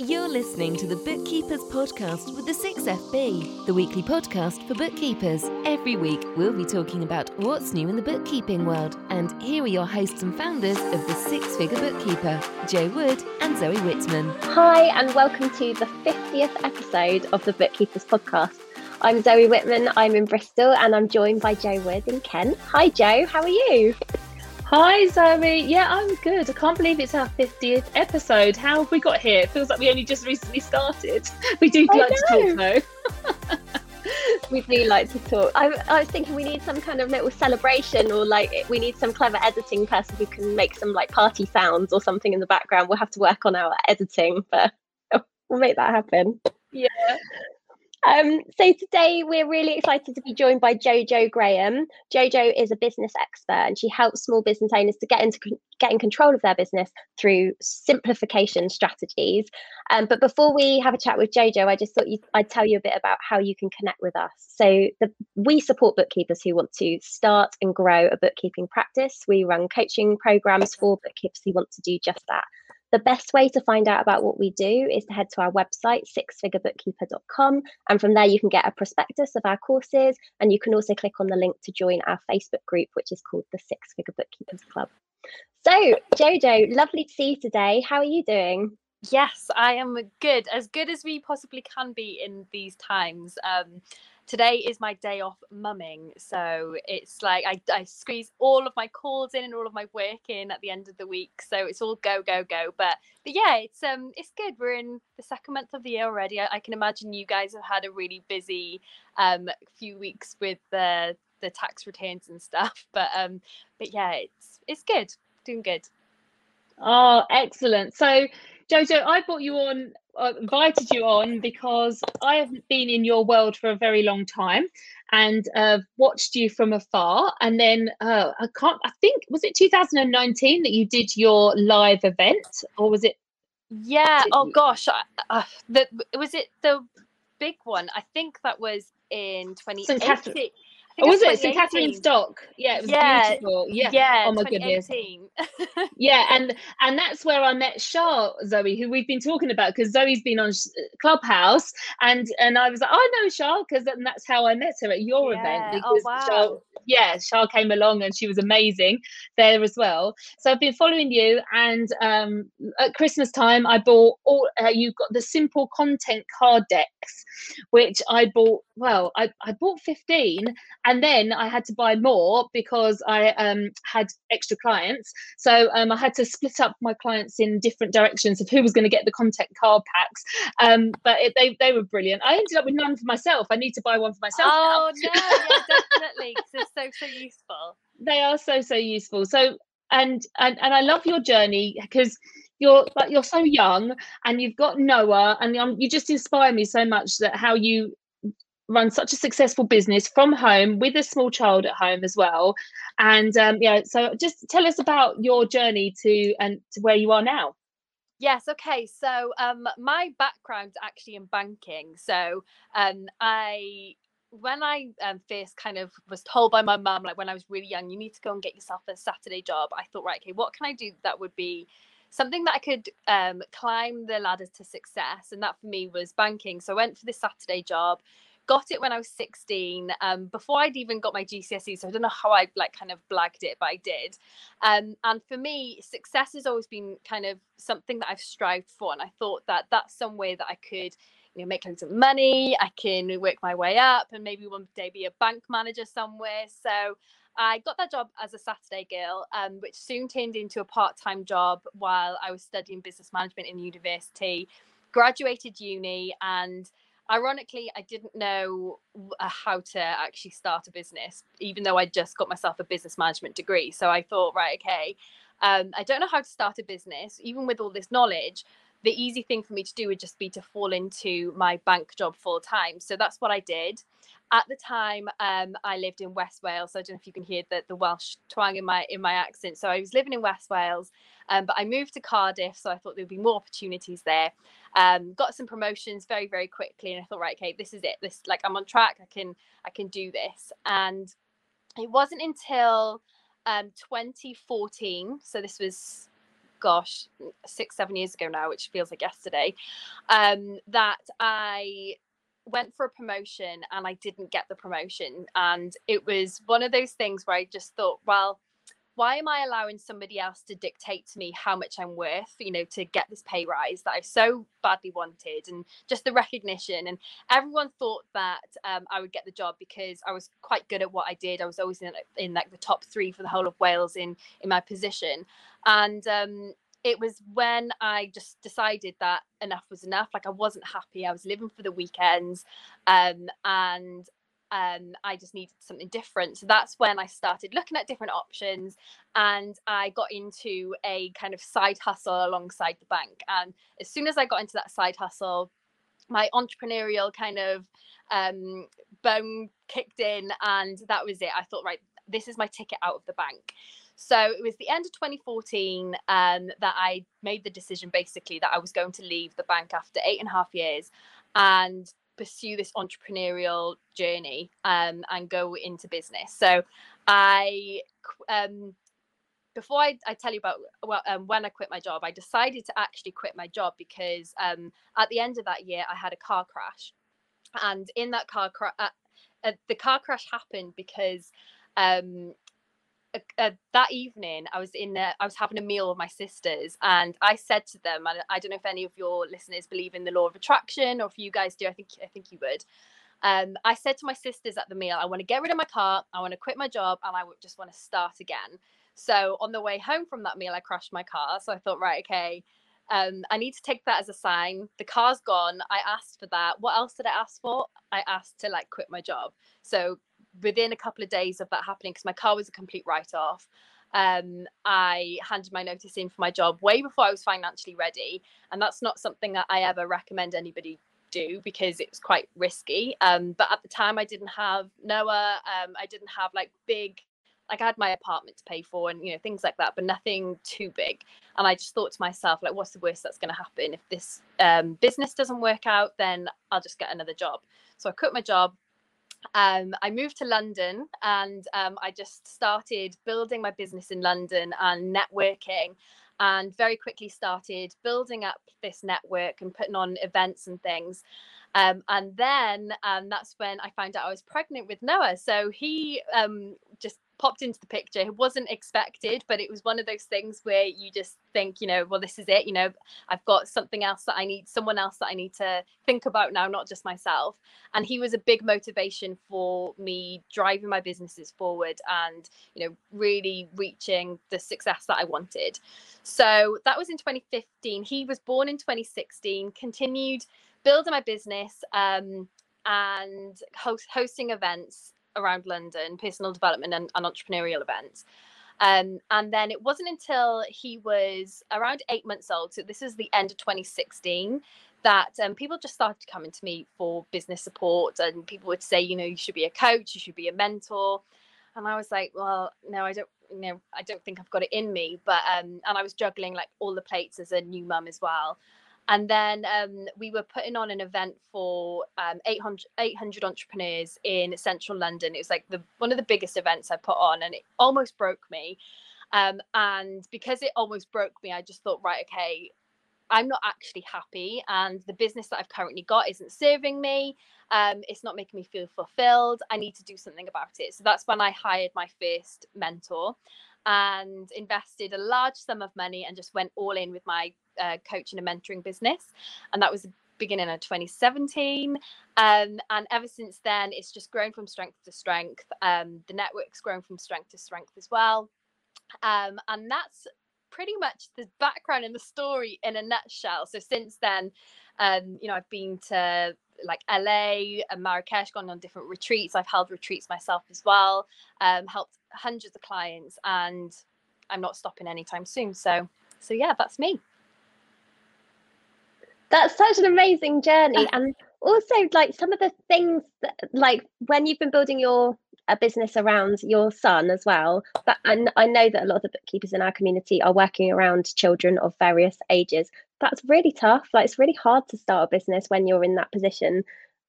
You're listening to the Bookkeepers Podcast with the 6FB, the weekly podcast for bookkeepers. Every week, we'll be talking about what's new in the bookkeeping world. And here are your hosts and founders of the Six Figure Bookkeeper, Jo Wood and Zoe Whitman. Hi, and welcome to the 50th episode of the Bookkeepers Podcast. I'm Zoe Whitman, I'm in Bristol, and I'm joined by Jo Wood in Kent. Hi, Jo, how are you? Hi Zoe, yeah, I'm good. I can't believe it's our 50th episode. How have we got here? It feels like we only just recently started. We do I like to talk though. we do like to talk. I, I, was thinking we need some kind of little celebration, or like we need some clever editing person who can make some like party sounds or something in the background. We'll have to work on our editing, but we'll make that happen. Yeah. Um, so today we're really excited to be joined by Jojo Graham. Jojo is a business expert and she helps small business owners to get into get control of their business through simplification strategies. Um, but before we have a chat with Jojo, I just thought I'd tell you a bit about how you can connect with us. So the, we support bookkeepers who want to start and grow a bookkeeping practice. We run coaching programs for bookkeepers who want to do just that. The best way to find out about what we do is to head to our website, sixfigurebookkeeper.com. And from there, you can get a prospectus of our courses. And you can also click on the link to join our Facebook group, which is called the Six Figure Bookkeepers Club. So, Jojo, lovely to see you today. How are you doing? Yes, I am good, as good as we possibly can be in these times. Um, today is my day off mumming so it's like I, I squeeze all of my calls in and all of my work in at the end of the week so it's all go go go but but yeah it's um it's good we're in the second month of the year already i, I can imagine you guys have had a really busy um few weeks with the the tax returns and stuff but um but yeah it's it's good doing good. Oh excellent. So jojo i brought you on invited you on because I haven't been in your world for a very long time and uh, watched you from afar. And then uh, I can't, I think, was it 2019 that you did your live event or was it? Yeah. Oh gosh. Uh, the, was it the big one? I think that was in 2018. Oh, was it St Catherine's Dock? Yeah, it was yeah, beautiful. Yeah. yeah oh my goodness. yeah, and and that's where I met Shar Zoe, who we've been talking about because Zoe's been on Clubhouse, and and I was like, oh, I know Shar because that's how I met her at your yeah. event. Oh, because oh, wow. yeah, Shar came along and she was amazing there as well. So I've been following you, and um, at Christmas time, I bought all. Uh, you've got the simple content card decks, which I bought. Well, I I bought fifteen and then I had to buy more because I um, had extra clients. So um, I had to split up my clients in different directions of who was going to get the content card packs. Um, but it, they they were brilliant. I ended up with none for myself. I need to buy one for myself. Oh no, yeah, definitely, because they're so so useful. They are so so useful. So and and and I love your journey because you're like you're so young and you've got Noah and um, you just inspire me so much that how you run such a successful business from home with a small child at home as well and um, yeah so just tell us about your journey to and to where you are now Yes. Okay. So, um, my background's actually in banking. So, um, I when I um, first kind of was told by my mum, like when I was really young, you need to go and get yourself a Saturday job. I thought, right, okay, what can I do that would be something that I could um, climb the ladder to success? And that for me was banking. So I went for this Saturday job got it when I was 16, um, before I'd even got my GCSE. So I don't know how I like kind of blagged it, but I did. Um, and for me, success has always been kind of something that I've strived for. And I thought that that's some way that I could you know, make loads of money. I can work my way up and maybe one day be a bank manager somewhere. So I got that job as a Saturday girl, um, which soon turned into a part time job while I was studying business management in university. Graduated uni and ironically i didn't know uh, how to actually start a business even though i just got myself a business management degree. So i thought right okay um, i don't know how to start a business even with all this knowledge the easy thing for me to do would just be to fall into my bank job full time. So that's what i did. At the time um, i lived in west wales. So i don't know if you can hear the, the welsh twang in my in my accent. So i was living in west wales um, but i moved to cardiff so i thought there would be more opportunities there. Um, got some promotions very very quickly and i thought right okay this is it. This like i'm on track. I can i can do this. And it wasn't until um, 2014 so this was gosh, six, seven years ago now, which feels like yesterday, um, that I went for a promotion and I didn't get the promotion. And it was one of those things where I just thought, well, why am I allowing somebody else to dictate to me how much I'm worth, you know, to get this pay rise that I so badly wanted and just the recognition. And everyone thought that um, I would get the job because I was quite good at what I did. I was always in, in like the top three for the whole of Wales in, in my position. And um, it was when I just decided that enough was enough. Like I wasn't happy. I was living for the weekends. Um, and um, I just needed something different. So that's when I started looking at different options and I got into a kind of side hustle alongside the bank. And as soon as I got into that side hustle, my entrepreneurial kind of um, bone kicked in, and that was it. I thought, right, this is my ticket out of the bank. So it was the end of 2014 um, that I made the decision basically that I was going to leave the bank after eight and a half years and pursue this entrepreneurial journey um, and go into business. So I um, before I, I, tell you about well, um, when I quit my job, I decided to actually quit my job because um, at the end of that year, I had a car crash. And in that car crash, uh, uh, the car crash happened because um, uh, that evening I was in there, I was having a meal with my sisters, and I said to them, and I don't know if any of your listeners believe in the law of attraction, or if you guys do, I think I think you would. Um, I said to my sisters at the meal, I want to get rid of my car, I want to quit my job, and I just want to start again. So on the way home from that meal, I crashed my car. So I thought, right, okay, um, I need to take that as a sign. The car's gone. I asked for that. What else did I ask for? I asked to like quit my job. So within a couple of days of that happening, because my car was a complete write off, um, I handed my notice in for my job way before I was financially ready. And that's not something that I ever recommend anybody do because it's quite risky. Um, but at the time, I didn't have Noah. Um, I didn't have like big, like I had my apartment to pay for and you know things like that, but nothing too big. And I just thought to myself, like, what's the worst that's going to happen if this um, business doesn't work out? Then I'll just get another job. So I quit my job, um, I moved to London and um, I just started building my business in London and networking and very quickly started building up this network and putting on events and things. Um, and then um, that's when I found out I was pregnant with Noah. So he um, popped into the picture. It wasn't expected, but it was one of those things where you just think, you know, well, this is it. You know, I've got something else that I need, someone else that I need to think about now, not just myself. And he was a big motivation for me driving my businesses forward and, you know, really reaching the success that I wanted. So that was in 2015. He was born in 2016, continued building my business um, and host, hosting events around London, personal development and, and entrepreneurial events. Um, and then it wasn't until he was around eight months old, so this is the end of 2016, that um, people just started coming to me for business support. And people would say, you know, you should be a coach, you should be a mentor. And I was like, well, no, I don't, you know, I don't think I've got it in me. But um, and I was juggling like all the plates as a new mum as well. And then um, we were putting on an event for um, 800, 800 entrepreneurs in central London. It was like the one of the biggest events I put on, and it almost broke me. Um, and because it almost broke me, I just thought, right, okay, I'm not actually happy, and the business that I've currently got isn't serving me. Um, it's not making me feel fulfilled. I need to do something about it. So that's when I hired my first mentor and invested a large sum of money and just went all in with my uh, coaching and mentoring business. And that was beginning of 2017. Um, and ever since then, it's just grown from strength to strength. Um, the network's grown from strength to strength as well. Um, and that's pretty much the background and the story in a nutshell. So since then, um, you know, I've been to like LA and Marrakesh, gone on different retreats. I've held retreats myself as well, um, helped hundreds of clients, and I'm not stopping anytime soon. So, so yeah, that's me. That's such an amazing journey, and also like some of the things that, like when you've been building your a business around your son as well. But and I know that a lot of the bookkeepers in our community are working around children of various ages. That's really tough. Like it's really hard to start a business when you're in that position.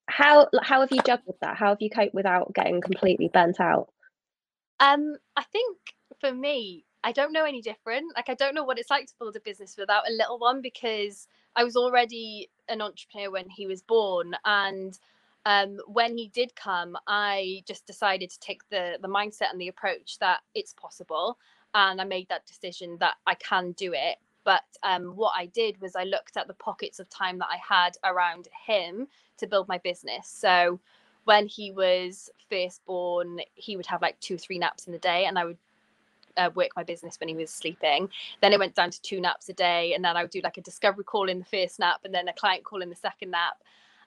How how have you juggled that? How have you coped without getting completely burnt out? Um, I think for me, I don't know any different. Like I don't know what it's like to build a business without a little one because I was already an entrepreneur when he was born and um, when he did come, I just decided to take the the mindset and the approach that it's possible, and I made that decision that I can do it. But um, what I did was I looked at the pockets of time that I had around him to build my business. So when he was first born, he would have like two, or three naps in the day, and I would uh, work my business when he was sleeping. Then it went down to two naps a day, and then I would do like a discovery call in the first nap, and then a client call in the second nap.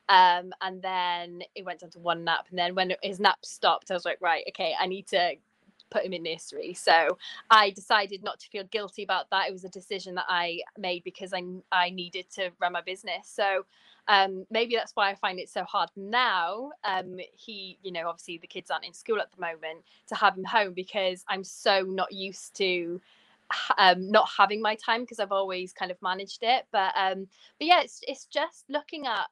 Um, and then it went down to one nap. And then when his nap stopped, I was like, right, okay, I need to put him in nursery. So I decided not to feel guilty about that. It was a decision that I made because I I needed to run my business. So um, maybe that's why I find it so hard now. Um, he, you know, obviously the kids aren't in school at the moment to have him home because I'm so not used to um, not having my time because I've always kind of managed it. But um, but yeah, it's it's just looking at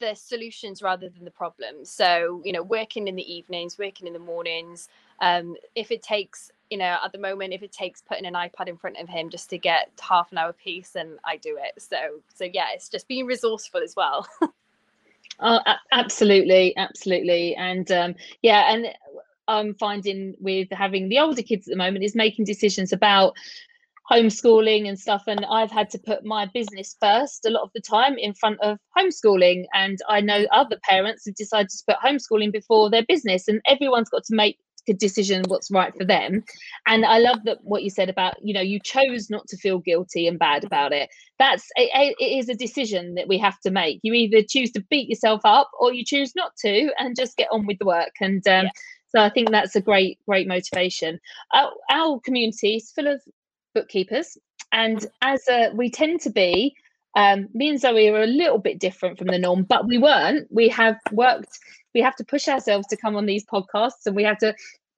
the solutions rather than the problems. So, you know, working in the evenings, working in the mornings. Um, if it takes, you know, at the moment, if it takes putting an iPad in front of him just to get half an hour piece, then I do it. So, so yeah, it's just being resourceful as well. oh, absolutely, absolutely, and um, yeah, and I'm finding with having the older kids at the moment is making decisions about homeschooling and stuff and i've had to put my business first a lot of the time in front of homeschooling and i know other parents have decided to put homeschooling before their business and everyone's got to make a decision what's right for them and i love that what you said about you know you chose not to feel guilty and bad about it that's it, it is a decision that we have to make you either choose to beat yourself up or you choose not to and just get on with the work and um, yeah. So I think that's a great, great motivation. Our, our community is full of bookkeepers. And as a, we tend to be, um, me and Zoe are a little bit different from the norm, but we weren't. We have worked, we have to push ourselves to come on these podcasts and we have to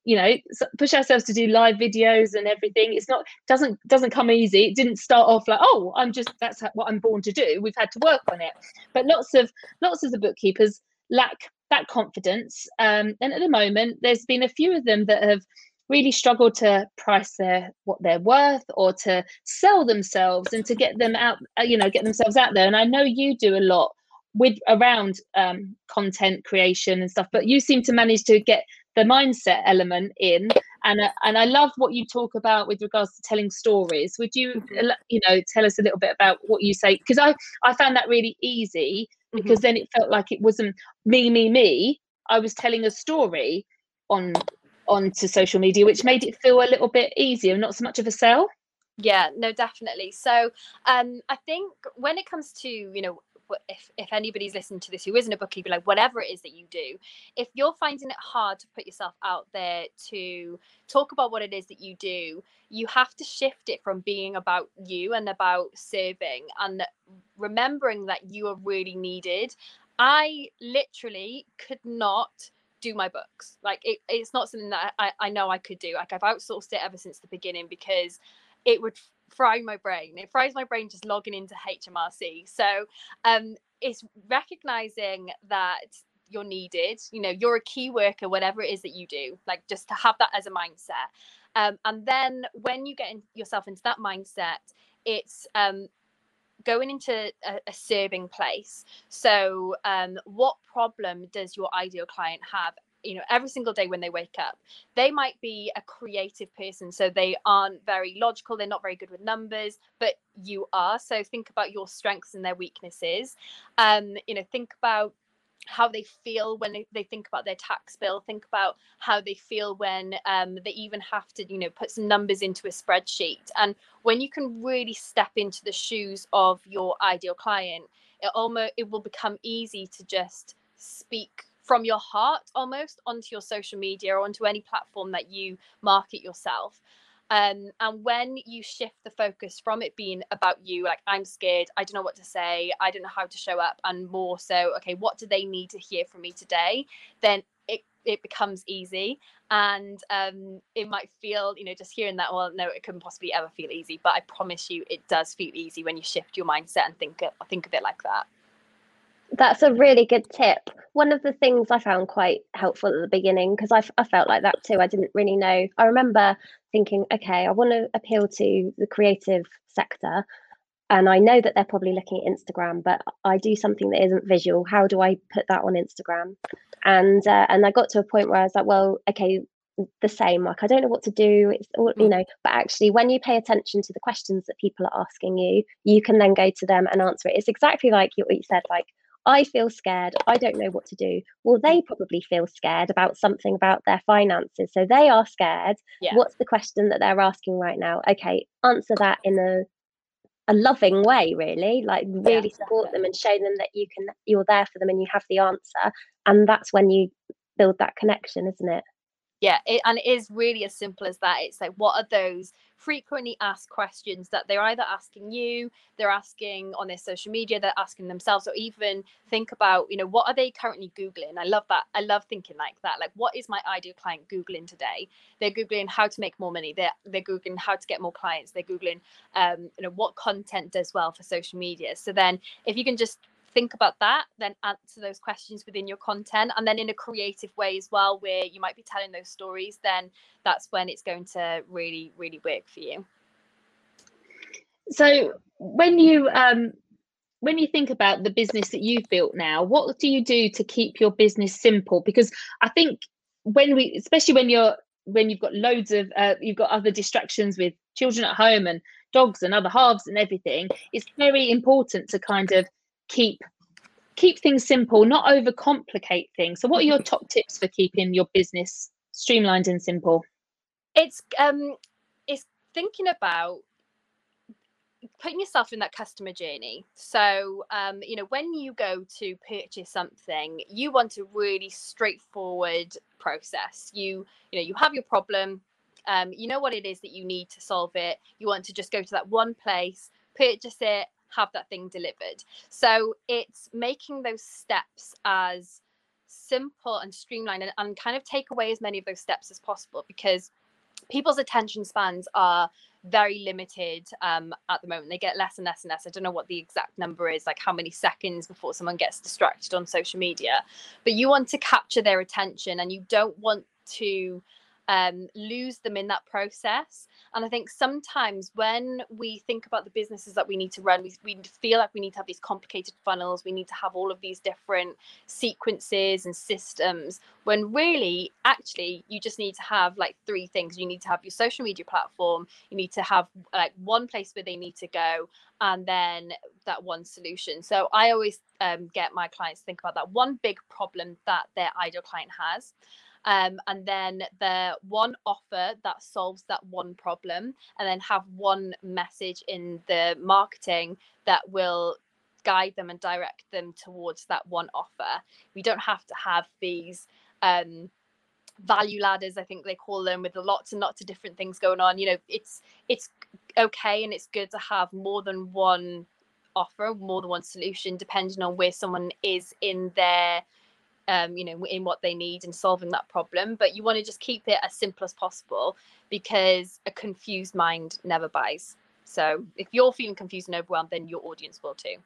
you know push ourselves to do live videos and everything. It's not doesn't doesn't come easy. It didn't start off like oh i'm just that's what i'm born to do. We've had to work on it. But lots of lots of the bookkeepers lack that confidence. Um, and at the moment there's been a few of them that have really struggle to price their what they're worth or to sell themselves and to get them out uh, you know get themselves out there. And i know you do a lot with around um, content creation and stuff but you seem to manage to get the mindset element in. And uh, and i love what you talk about with regards to telling stories. Would you mm-hmm. you know tell us a little bit about what you say? Because i i found that really easy because mm-hmm. then it felt like it wasn't me me me. I was telling a story on onto social media, which made it feel a little bit easier, not so much of a sell. Yeah, no, definitely. So um, I think when it comes to, you know, if, if anybody's listening to this who isn't a bookkeeper, like whatever it is that you do, if you're finding it hard to put yourself out there to talk about what it is that you do, you have to shift it from being about you and about serving and remembering that you are really needed. I literally could not do my books. Like it, it's not something that I, I know I could do. Like I've outsourced it ever since the beginning because it would fry my brain. It fries my brain just logging into HMRC. So um, it's recognizing that you're needed. You know, you're a key worker, whatever it is that you do. Like just to have that as a mindset. Um, and then when you get in, yourself into that mindset, it's um, going into a, a serving place. So, um, what problem does your ideal client have? You know, every single day when they wake up, they might be a creative person, so they aren't very logical. They're not very good with numbers, but you are. So think about your strengths and their weaknesses. Um, you know, think about how they feel when they, they think about their tax bill think about how they feel when um, they even have to you know put some numbers into a spreadsheet. And when you can really step into the shoes of your ideal client it almost it will become easy to just speak from your heart almost onto your social media or onto any platform that you market yourself um, and when you shift the focus from it being about you, like I'm scared, I don't know what to say, I don't know how to show up, and more so, okay, what do they need to hear from me today? Then it it becomes easy, and um, it might feel, you know, just hearing that. Well, no, it couldn't possibly ever feel easy, but I promise you, it does feel easy when you shift your mindset and think think of it like that. That's a really good tip. One of the things I found quite helpful at the beginning, because I, I felt like that too. I didn't really know. I remember thinking, okay, I want to appeal to the creative sector. And I know that they're probably looking at Instagram, but I do something that isn't visual. How do I put that on Instagram? And uh, and I got to a point where I was like, well, okay, the same like i don't know what to do it's all you mm. know but actually when you pay attention to the questions that people are asking you you can then go to them and answer it it's exactly like what you said like I feel scared. I don't know what to do. Well, they probably feel scared about something about their finances. So they are scared. Yeah. What's the question that they're asking right now? Okay, answer that in a a loving way, really. Like really yeah, support them and show them that you can you're there for them and you have the answer. And that's when you build that connection, isn't it? Yeah it, and it is really as simple as that. It's like what are those frequently asked questions that they're either asking you they're asking on their social media they're asking themselves or even think about you know what are they currently googling? I love that i love thinking like that like what is my ideal client googling today? They're googling how to make more money they're they're googling how to get more clients they're googling um you know what content does well for social media. So then if you can just think about that, then answer those questions within your content. And then in a creative way as well, where you might be telling those stories, then that's when it's going to really, really work for you. So when you um when you think about the business that you've built now, what do you do to keep your business simple? Because I think when we, especially when you're when you've got loads of uh, you've got other distractions with children at home and dogs and other halves and everything, it's very important to kind of keep keep things simple, not overcomplicate things. So, what are your top tips for keeping your business streamlined and simple? It's um, it's thinking about putting yourself in that customer journey. So, um, you know, when you go to purchase something, you want a really straightforward process. You, you know, you have your problem. Um, you know what it is that you need to solve it. You want to just go to that one place, purchase it, have that thing delivered. So it's making those steps as simple and streamlined and, and kind of take away as many of those steps as possible because people's attention spans are very limited um, at the moment. They get less and less and less. I don't know what the exact number is, like how many seconds before someone gets distracted on social media. But you want to capture their attention and you don't want to um, lose them in that process. And I think sometimes when we think about the businesses that we need to run, we, we feel like we need to have these complicated funnels, we need to have all of these different sequences and systems, when really, actually, you just need to have like three things. You need to have your social media platform, you need to have like one place where they need to go, and then that one solution. So I always um, get my clients to think about that one big problem that their ideal client has um, and then the one offer that solves that one problem, and then have one message in the marketing that will guide them and direct them towards that one offer. We don't have to have these um, value ladders, I think they call them, with lots and lots of different things going on. You know, it's it's okay and it's good to have more than one offer, more than one solution, depending on where someone is in their um, you know, in what they need and solving that problem. But you want to just keep it as simple as possible because a confused mind never buys. So if you're feeling confused and overwhelmed, then your audience will too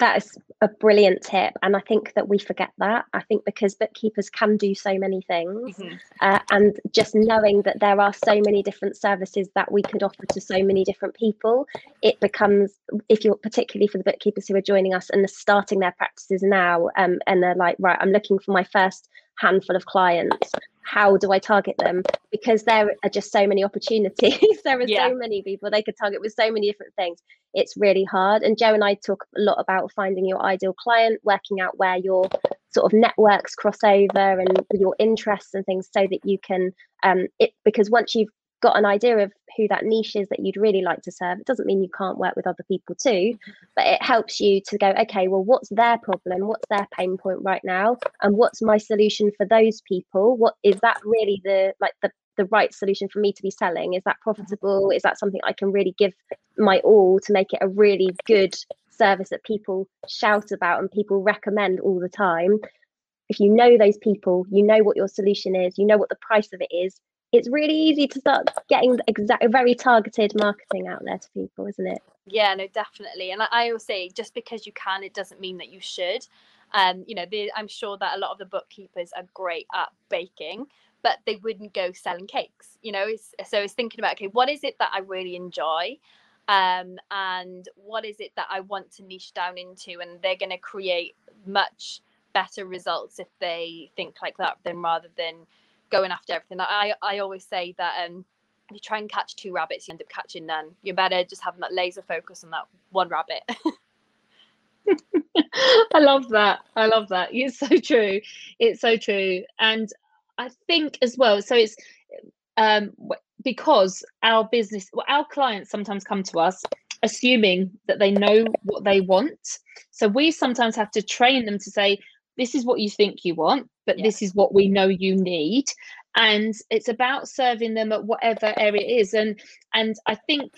that is a brilliant tip and i think that we forget that i think because bookkeepers can do so many things mm-hmm. uh, and just knowing that there are so many different services that we could offer to so many different people it becomes if you're particularly for the bookkeepers who are joining us and are starting their practices now um, and they're like right i'm looking for my first handful of clients how do i target them? Because there are just so many opportunities. There are yeah. so many people they could target with so many different things. It's really hard. And jo and i talk a lot about finding your ideal client working out where your sort of networks cross over and your interests and things so that you can um it because once you've got an idea of who that niche is that you'd really like to serve, it doesn't mean you can't work with other people too, mm-hmm. but it helps you to go, okay, well, what's their problem? What's their pain point right now? And what's my solution for those people? What is that really the like the the right solution for me to be selling? Is that profitable? Is that something I can really give my all to make it a really good service that people shout about and people recommend all the time? If you know those people, you know what your solution is, you know what the price of it is, it's really easy to start getting exact very targeted marketing out there to people isn't it Yeah, no, definitely. And I, I say, just because you can, it doesn't mean that you should. Um, you know, the, I'm sure that a lot of the bookkeepers are great at baking, but they wouldn't go selling cakes. You know, it's, so it's thinking about okay, what is it that I really enjoy, um, and what is it that I want to niche down into, and they're going to create much better results if they think like that than rather than going after everything. I I always say that um, if you try and catch two rabbits, you end up catching none. You're better just having that laser focus on that one rabbit. I love that. I love that. It's so true. It's so true. And I think as well, so it's um, because our business, well, our clients sometimes come to us assuming that they know what they want. So we sometimes have to train them to say, this is what you think you want, but yeah. this is what we know you need. And it's about serving them at whatever area it is. And and I think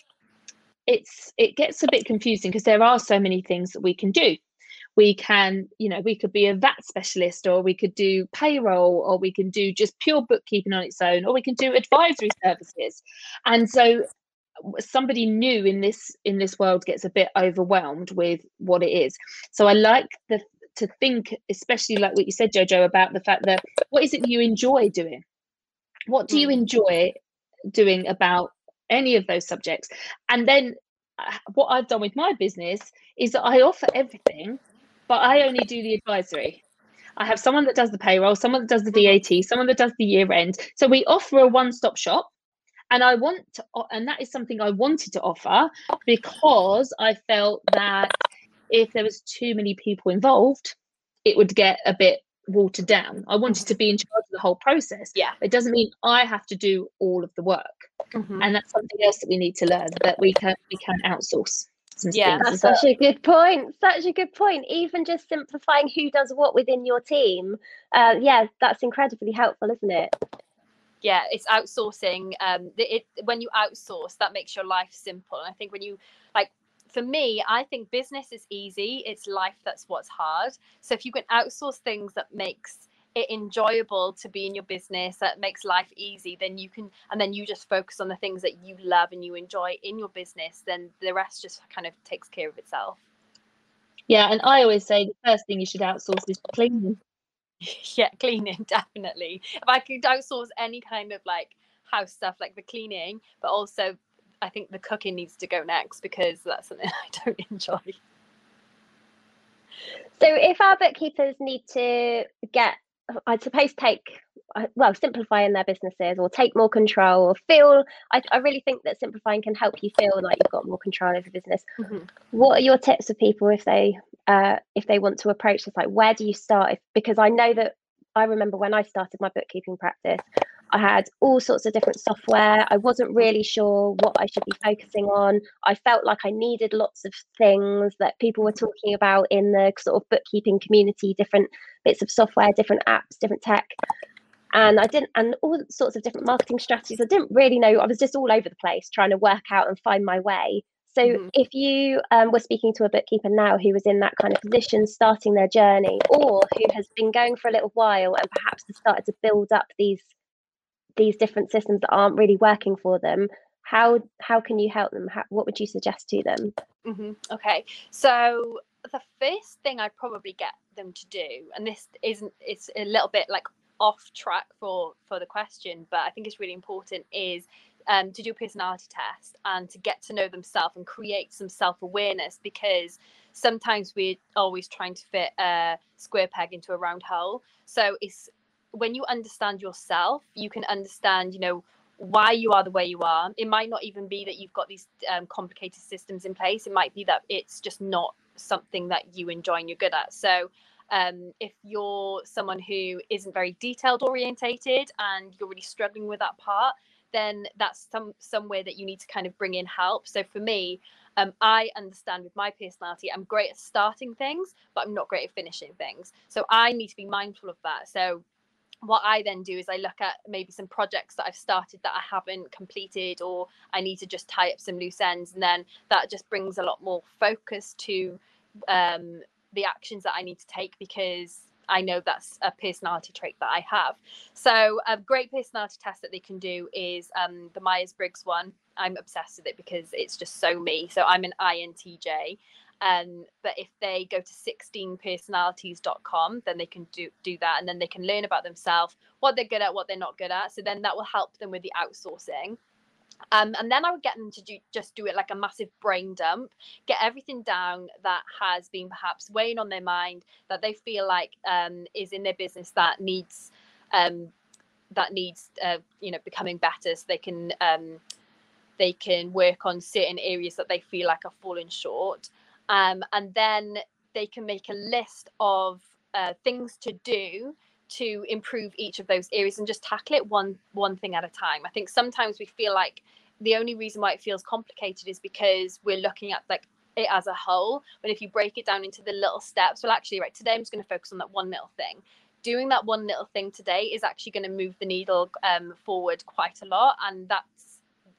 it's it gets a bit confusing because there are so many things that we can do we can you know we could be a vat specialist or we could do payroll or we can do just pure bookkeeping on its own or we can do advisory services and so somebody new in this in this world gets a bit overwhelmed with what it is so i like the to think especially like what you said jojo about the fact that what is it you enjoy doing what do you mm. enjoy doing about any of those subjects and then uh, what i've done with my business is that i offer everything but I only do the advisory. I have someone that does the payroll, someone that does the VAT, someone that does the year end. So we offer a one stop shop. And I want to, and that is something I wanted to offer because I felt that if there was too many people involved, it would get a bit watered down. I wanted to be in charge of the whole process. Yeah. It doesn't mean I have to do all of the work. Mm-hmm. And that's something else that we need to learn that we can we can outsource yeah that's such a good point such a good point even just simplifying who does what within your team uh, yeah that's incredibly helpful isn't it yeah it's outsourcing um it when you outsource that makes your life simple and i think when you like for me i think business is easy it's life that's what's hard. So if you can outsource things that makes it enjoyable to be in your business that makes life easy then you can and then you just focus on the things that you love and you enjoy in your business then the rest just kind of takes care of itself. Yeah and i always say the first thing you should outsource is cleaning. Yeah cleaning definitely. If i could outsource any kind of like house stuff like the cleaning but also i think the cooking needs to go next because that's something i don't enjoy. So if our bookkeepers need to get I suppose take uh, well simplifying their businesses or take more control or feel I, I really think that simplifying can help you feel like you've got more control over business. Mm-hmm. what are your tips for people if they uh, if they want to approach this? Like where do you start if, because i know that i remember when i started my bookkeeping practice I had all sorts of different software. I wasn't really sure what I should be focusing on. I felt like I needed lots of things that people were talking about in the sort of bookkeeping community, different bits of software, different apps, different tech. And I didn't, and all sorts of different marketing strategies. I didn't really know. I was just all over the place trying to work out and find my way. So, mm-hmm. if you um, were speaking to a bookkeeper now who was in that kind of position, starting their journey, or who has been going for a little while and perhaps has started to build up these these different systems that aren't really working for them how how can you help them? How, what would you suggest to them? Mm-hmm. okay. So the first thing i'd probably get them to do and this isn't it's a little bit like off track for for the question but i think it's really important is um, to do a personality test and to get to know themselves and create some self-awareness because sometimes we're always trying to fit a square peg into a round hole. So it's when you understand yourself, you can understand, you know, why you are the way you are. It might not even be that you've got these um, complicated systems in place. It might be that it's just not something that you enjoy and you're good at. So, um, if you're someone who isn't very detailed orientated and you're really struggling with that part, then that's some somewhere that you need to kind of bring in help. So for me, um, I understand with my personality, I'm great at starting things, but I'm not great at finishing things. So I need to be mindful of that. So what I then do is I look at maybe some projects that I've started that I haven't completed, or I need to just tie up some loose ends, and then that just brings a lot more focus to um, the actions that I need to take because I know that's a personality trait that I have. So a great personality test that they can do is um, the Myers Briggs one. I'm obsessed with it because it's just so me. So I'm an INTJ. Um, but if they go to 16personalities.com, then they can do do that, and then they can learn about themselves, what they're good at, what they're not good at. So then that will help them with the outsourcing. Um, and then I would get them to do just do it like a massive brain dump, get everything down that has been perhaps weighing on their mind that they feel like um, is in their business that needs um, that needs uh, you know becoming better, so they can um, they can work on certain areas that they feel like are falling short, um, and then they can make a list of uh, things to do to improve each of those areas and just tackle it one one thing at a time. I think sometimes we feel like the only reason why it feels complicated is because we're looking at like it as a whole. But if you break it down into the little steps, well, actually, right, today I'm just going to focus on that one little thing. Doing that one little thing today is actually going to move the needle um, forward quite a lot, and that's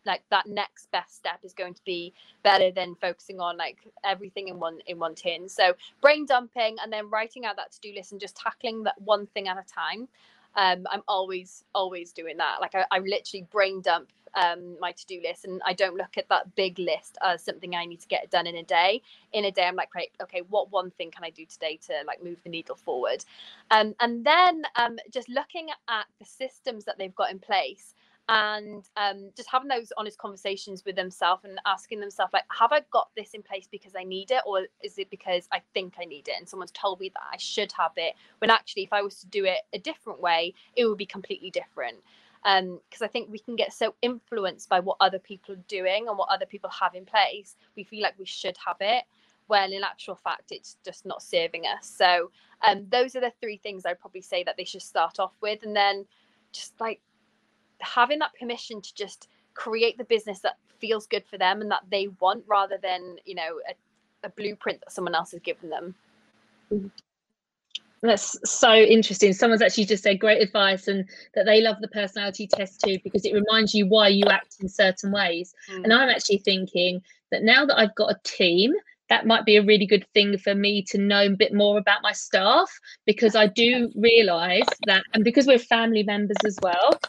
like that next best step is going to be better than focusing on like everything in one in one tin. So brain dumping and then writing out that to-do list and just tackling that one thing at a time. Um, i'm always always doing that. Like i, I literally brain dump um, my to-do list and i don't look at that big list as something i need to get done in a day. In a day i'm like right okay what one thing can i do today to like move the needle forward? Um, and then um, just looking at the systems that they've got in place and um, just having those honest conversations with themselves and asking themselves like have i got this in place because i need it or is it because i think i need it? And someone's told me that i should have it when actually if i was to do it a different way it would be completely different. Because um, i think we can get so influenced by what other people are doing and what other people have in place we feel like we should have it when in actual fact it's just not serving us. So um, those are the three things i'd probably say that they should start off with and then just like having that permission to just create the business that feels good for them and that they want rather than you know a, a blueprint that someone else has given them. That's so interesting. Someone's actually just said great advice and that they love the personality test too because it reminds you why you act in certain ways. Mm. and i'm actually thinking that now that i've got a team that might be a really good thing for me to know a bit more about my staff because I do realize that, and because we're family members as well,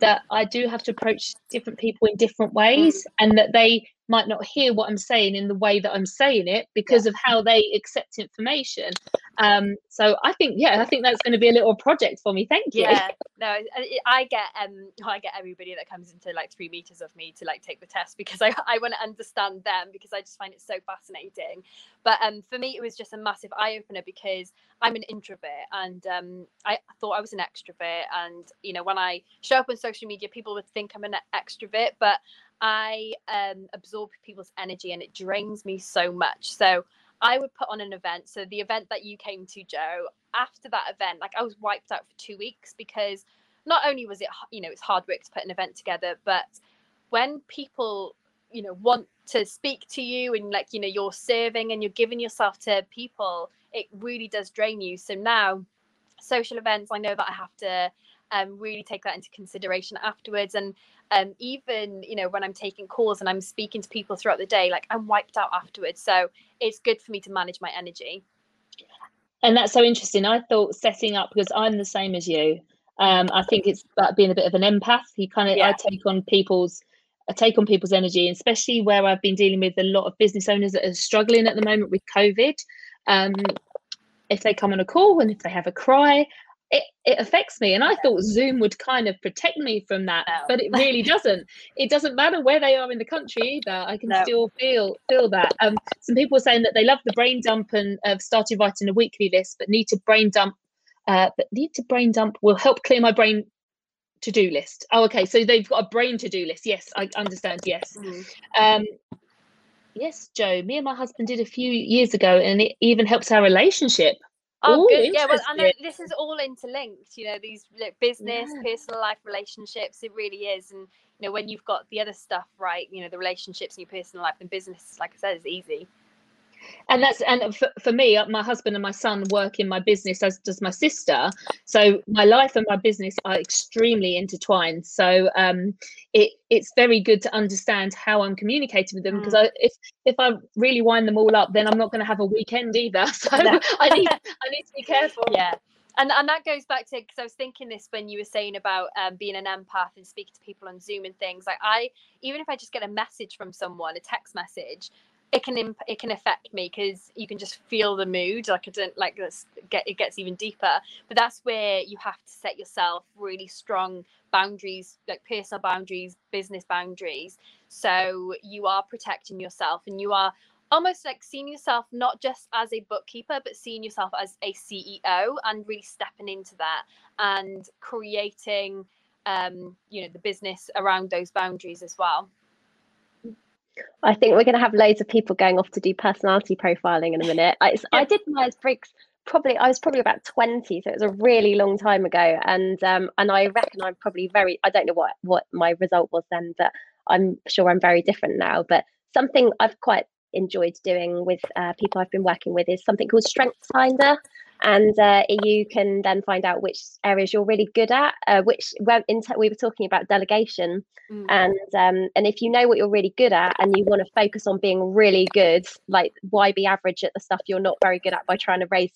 that I do have to approach different people in different ways mm. and that they might not hear what I'm saying in the way that I'm saying it because yeah. of how they accept information. Um, so I think, yeah, I think that's going to be a little project for me. Thank you. Yeah, no, I get um, I get everybody that comes into like three meters of me to like take the test because I I want to understand them because I just find it so fascinating. But um, for me, it was just a massive eye opener because I'm an introvert and um, I thought I was an extrovert. And you know, when I show up on social media, people would think I'm an extrovert, but I um, absorb people's energy and it drains me so much. So I would put on an event. So the event that you came to, Jo, after that event, like I was wiped out for two weeks because not only was it, you know, it's hard work to put an event together, but when people, you know, want to speak to you and like, you know, you're serving and you're giving yourself to people, it really does drain you. So now social events, I know that I have to um, really take that into consideration afterwards. And um, even you know when I'm taking calls and I'm speaking to people throughout the day, like I'm wiped out afterwards. So it's good for me to manage my energy. And that's so interesting. I thought setting up because I'm the same as you. Um, I think it's about being a bit of an empath. You kind of yeah. I take on people's I take on people's energy, especially where I've been dealing with a lot of business owners that are struggling at the moment with COVID. Um, if they come on a call and if they have a cry, it, it affects me. And I thought Zoom would kind of protect me from that, no. but it really doesn't. It doesn't matter where they are in the country either. I can no. still feel feel that. Um, some people are saying that they love the brain dump and have started writing a weekly list, but need to brain dump. Uh, but need to brain dump will help clear my brain to do list. Oh, okay. So they've got a brain to do list. Yes, I understand. Yes. Mm. Um, yes, Jo. Me and my husband did a few years ago, and it even helps our relationship. Oh, Ooh, good. Yeah, well, I know this is all interlinked. You know, these like, business, yeah. personal life, relationships. It really is. And you know, when you've got the other stuff right, you know, the relationships in your personal life and business, like I said, is easy and that's and for, for me uh, my husband and my son work in my business as does my sister so my life and my business are extremely intertwined so um it it's very good to understand how i'm communicating with them because mm. if if i really wind them all up then i'm not going to have a weekend either so no. i need i need to be careful yeah and and that goes back to because I was thinking this when you were saying about um, being an empath and speaking to people on Zoom and things. Like I, even if I just get a message from someone, a text message, it can imp- it can affect me because you can just feel the mood. Like I don't like this. Get it gets even deeper. But that's where you have to set yourself really strong boundaries, like personal boundaries, business boundaries. So you are protecting yourself and you are almost like seeing yourself not just as a bookkeeper but seeing yourself as a ceo and really stepping into that and creating um you know the business around those boundaries as well I think we're going to have loads of people going off to do personality profiling in a minute. I, I did Myers Briggs probably I was probably about 20 so it was a really long time ago and um and I reckon I'm probably very I don't know what what my result was then but I'm sure I'm very different now but something I've quite enjoyed doing with uh, people I've been working with is something called Strengths Finder. And uh, you can then find out which areas you're really good at. Uh, which te- we were talking about delegation, mm. and um, and if you know what you're really good at, and you want to focus on being really good, like why be average at the stuff you're not very good at by trying to raise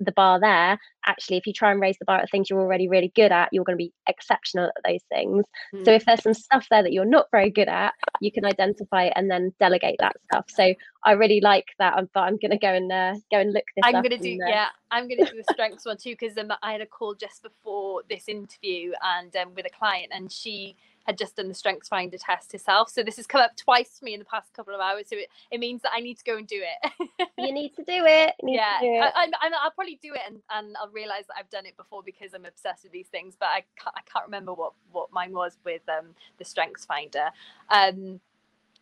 the bar there actually if you try and raise the bar at things you're already really good at you're going to be exceptional at those things mm. so if there's some stuff there that you're not very good at you can identify it and then delegate that stuff so i really like that I'm, but i'm going to go and uh, go and look this i'm going to do uh, yeah i'm going to do the strengths one too because um, i had a call just before this interview and um, with a client and she had just done the strengths finder test herself. So this has come up twice to me in the past couple of hours. So it, it means that I need to go and do it. you need to do it. yeah, do it. I, will probably do it and, and I'll realize that I've done it before because I'm obsessed with these things. But I can't, I can't remember what what mine was with um, the strengths finder. Um,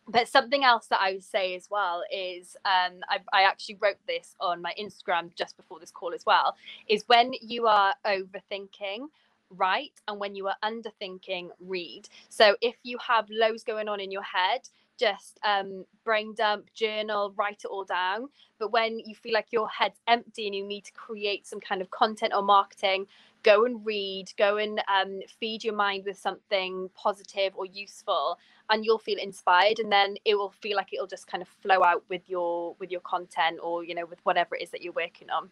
but something else that I would say as well is um, I, I, actually wrote this on my Instagram just before this call as well. Is when you are overthinking write and when you are underthinking read. So if you have loads going on in your head just um, brain dump journal write it all down. But when you feel like your head's empty and you need to create some kind of content or marketing go and read go and um, feed your mind with something positive or useful and you'll feel inspired and then it will feel like it'll just kind of flow out with your with your content or you know with whatever it is that you're working on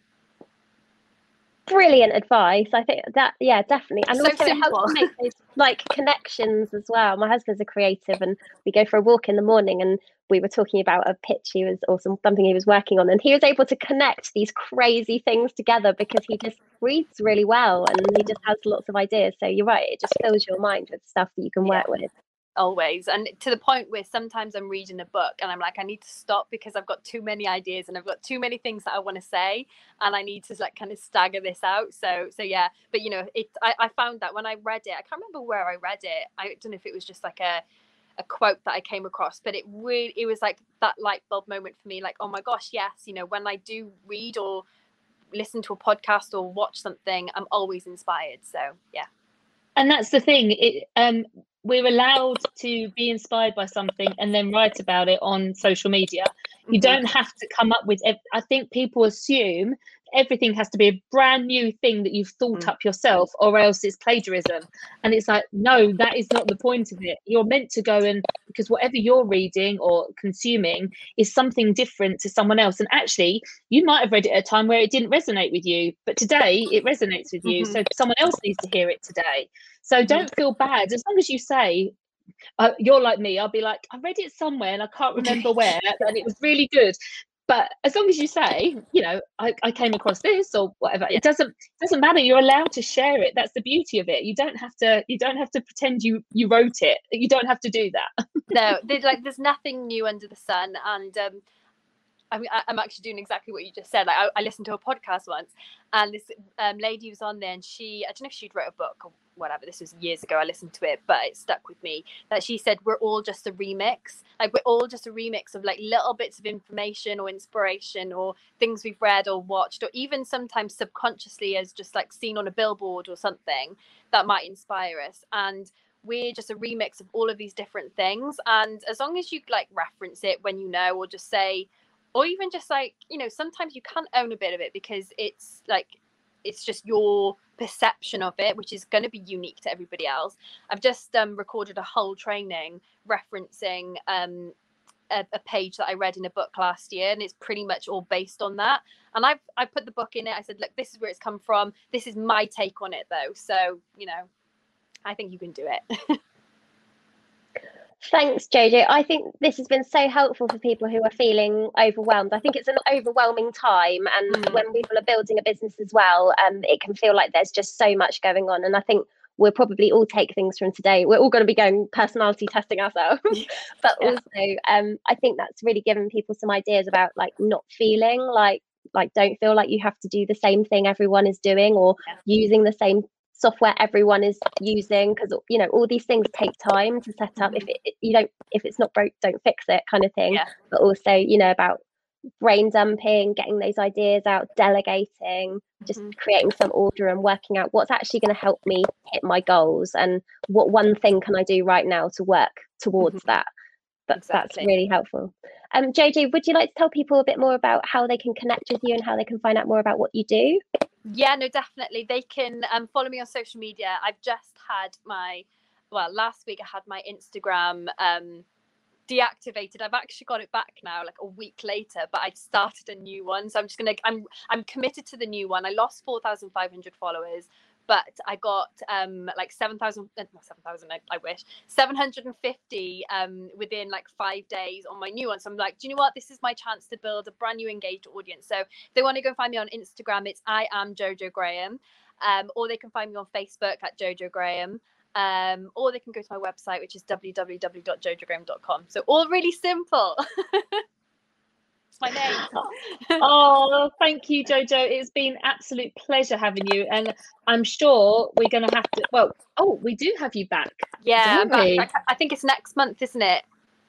brilliant advice. I think that yeah, definitely, and so also simple. it helps make those like connections as well. My husband's a creative, and we go for a walk in the morning, and we were talking about a pitch he was or some, something he was working on, and he was able to connect these crazy things together because he just reads really well and he just has lots of ideas. So you're right; it just fills your mind with stuff that you can work with always and to the point where sometimes i'm reading a book and i'm like i need to stop because i've got too many ideas and i've got too many things that i want to say and i need to like kind of stagger this out so so yeah but you know it I, I found that when i read it i can't remember where i read it i don't know if it was just like a a quote that I came across, but it really it was like that light bulb moment for me. Like, oh my gosh, yes, you know, when I do read or listen to a podcast or watch something, I'm always inspired. So yeah. And that's the thing. It um we're allowed to be inspired by something and then write about it on social media. You mm-hmm. don't have to come up with. I think people assume everything has to be a brand new thing that you've thought mm. up yourself, or else it's plagiarism. And it's like, no, that is not the point of it. You're meant to go and because whatever you're reading or consuming is something different to someone else. And actually, you might have read it at a time where it didn't resonate with you, but today it resonates with you. Mm-hmm. So someone else needs to hear it today. So mm-hmm. don't feel bad as long as you say, uh, you're like me. I'll be like, I read it somewhere and I can't remember where, and it was really good. But as long as you say, you know, I, I came across this or whatever, it doesn't doesn't matter. You're allowed to share it. That's the beauty of it. You don't have to you don't have to pretend you you wrote it. You don't have to do that. no, there's like there's nothing new under the sun, and um, I mean, I, am actually doing exactly what you just said. Like, I, I listened to a podcast once, and this um, lady was on there, and she, I don't know if she'd wrote a book or whatever. This was years ago. I listened to it, but it stuck with me. That she said, "We're all just a remix. Like, we're all just a remix of like little bits of information or inspiration or things we've read or watched, or even sometimes subconsciously as just like seen on a billboard or something that might inspire us." And we're just a remix of all of these different things and as long as you like reference it when you know or just say or even just like you know sometimes you can't own a bit of it because it's like it's just your perception of it which is going to be unique to everybody else i've just um, recorded a whole training referencing um, a, a, page that I read in a book last year, and it's pretty much all based on that. And I've I put the book in it. I said, look, this is where it's come from. This is my take on it, though. So you know, I think you can do it. Thanks, Jojo. I think this has been so helpful for people who are feeling overwhelmed. I think it's an overwhelming time, and mm. when people are building a business as well, um, it can feel like there's just so much going on. And I think we'll probably all take things from today. We're all going to be going personality testing ourselves, but yeah. also um, I think that's really given people some ideas about like not feeling like like don't feel like you have to do the same thing everyone is doing or yeah. using the same software everyone is using because you know all these things take time to set up if mm-hmm. it, you don't if it's not broke don't fix it kind of thing yeah. but also you know about brain dumping getting those ideas out delegating just mm-hmm. creating some order and working out what's actually going to help me hit my goals and what one thing can i do right now to work towards mm-hmm. that but exactly. that's really helpful um jj would you like to tell people a bit more about how they can connect with you and how they can find out more about what you do yeah, no, definitely. They can um, follow me on social media. I've just had my, well, last week I had my Instagram um, deactivated. I've actually got it back now, like a week later, but I started a new one. So I'm just gonna, I'm, I'm committed to the new one. I lost four thousand five hundred followers, but I got um like 7,000 uh, not 7,000 I, wish 750 um within like 5 days on my new one so I'm like do you know what this is my chance to build a brand new engaged audience so if they want to go find me on Instagram it's I am Jojo Graham um or they can find me on Facebook at Jojo Graham um, or they can go to my website, which is www.jojograham.com. So all really simple. my name. oh, thank you, Jojo. It's been absolute pleasure having you, and I'm sure we're going to have to. Well, oh, we do have you back. Yeah, back. I think it's next month, isn't it?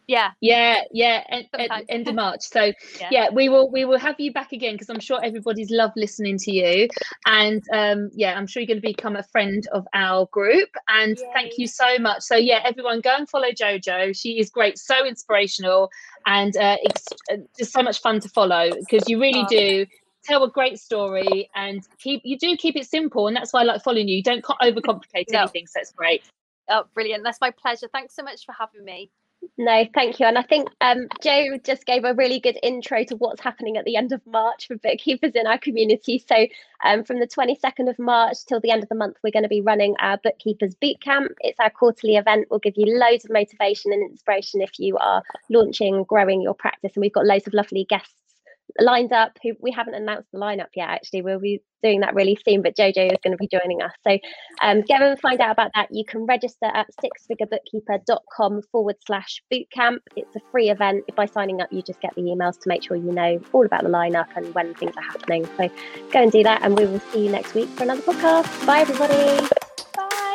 Yeah. Yeah yeah end, end of march. So yeah. yeah. we will we will have you back again because i'm sure everybody's loved listening to you. And um yeah i'm sure you're going to become a friend of our group. And Yay. thank you so much. So yeah everyone go and follow jojo. She is great so inspirational. And uh, it's uh, just so much fun to follow because you really oh. do tell a great story and keep you do keep it simple and that's why i like following you. You don't overcomplicate no. anything so it's great. Oh brilliant. That's my pleasure. Thanks so much for having me no, thank you. And I think um, Jo just gave a really good intro to what's happening at the end of March for bookkeepers in our community. So, um, from the 22nd of March till the end of the month, we're going to be running our Bookkeepers Bootcamp. It's our quarterly event. We'll give you loads of motivation and inspiration if you are launching, growing your practice. And we've got loads of lovely guests lined up who we haven't announced the lineup yet actually. We'll be doing that really soon but jojo is going to be joining us. So um, go and find out about that you can register at sixfigurebookkeeper.com forward slash bootcamp. It's a free event. By signing up you just get the emails to make sure you know all about the lineup and when things are happening. So go and do that and we will see you next week for another podcast. Bye everybody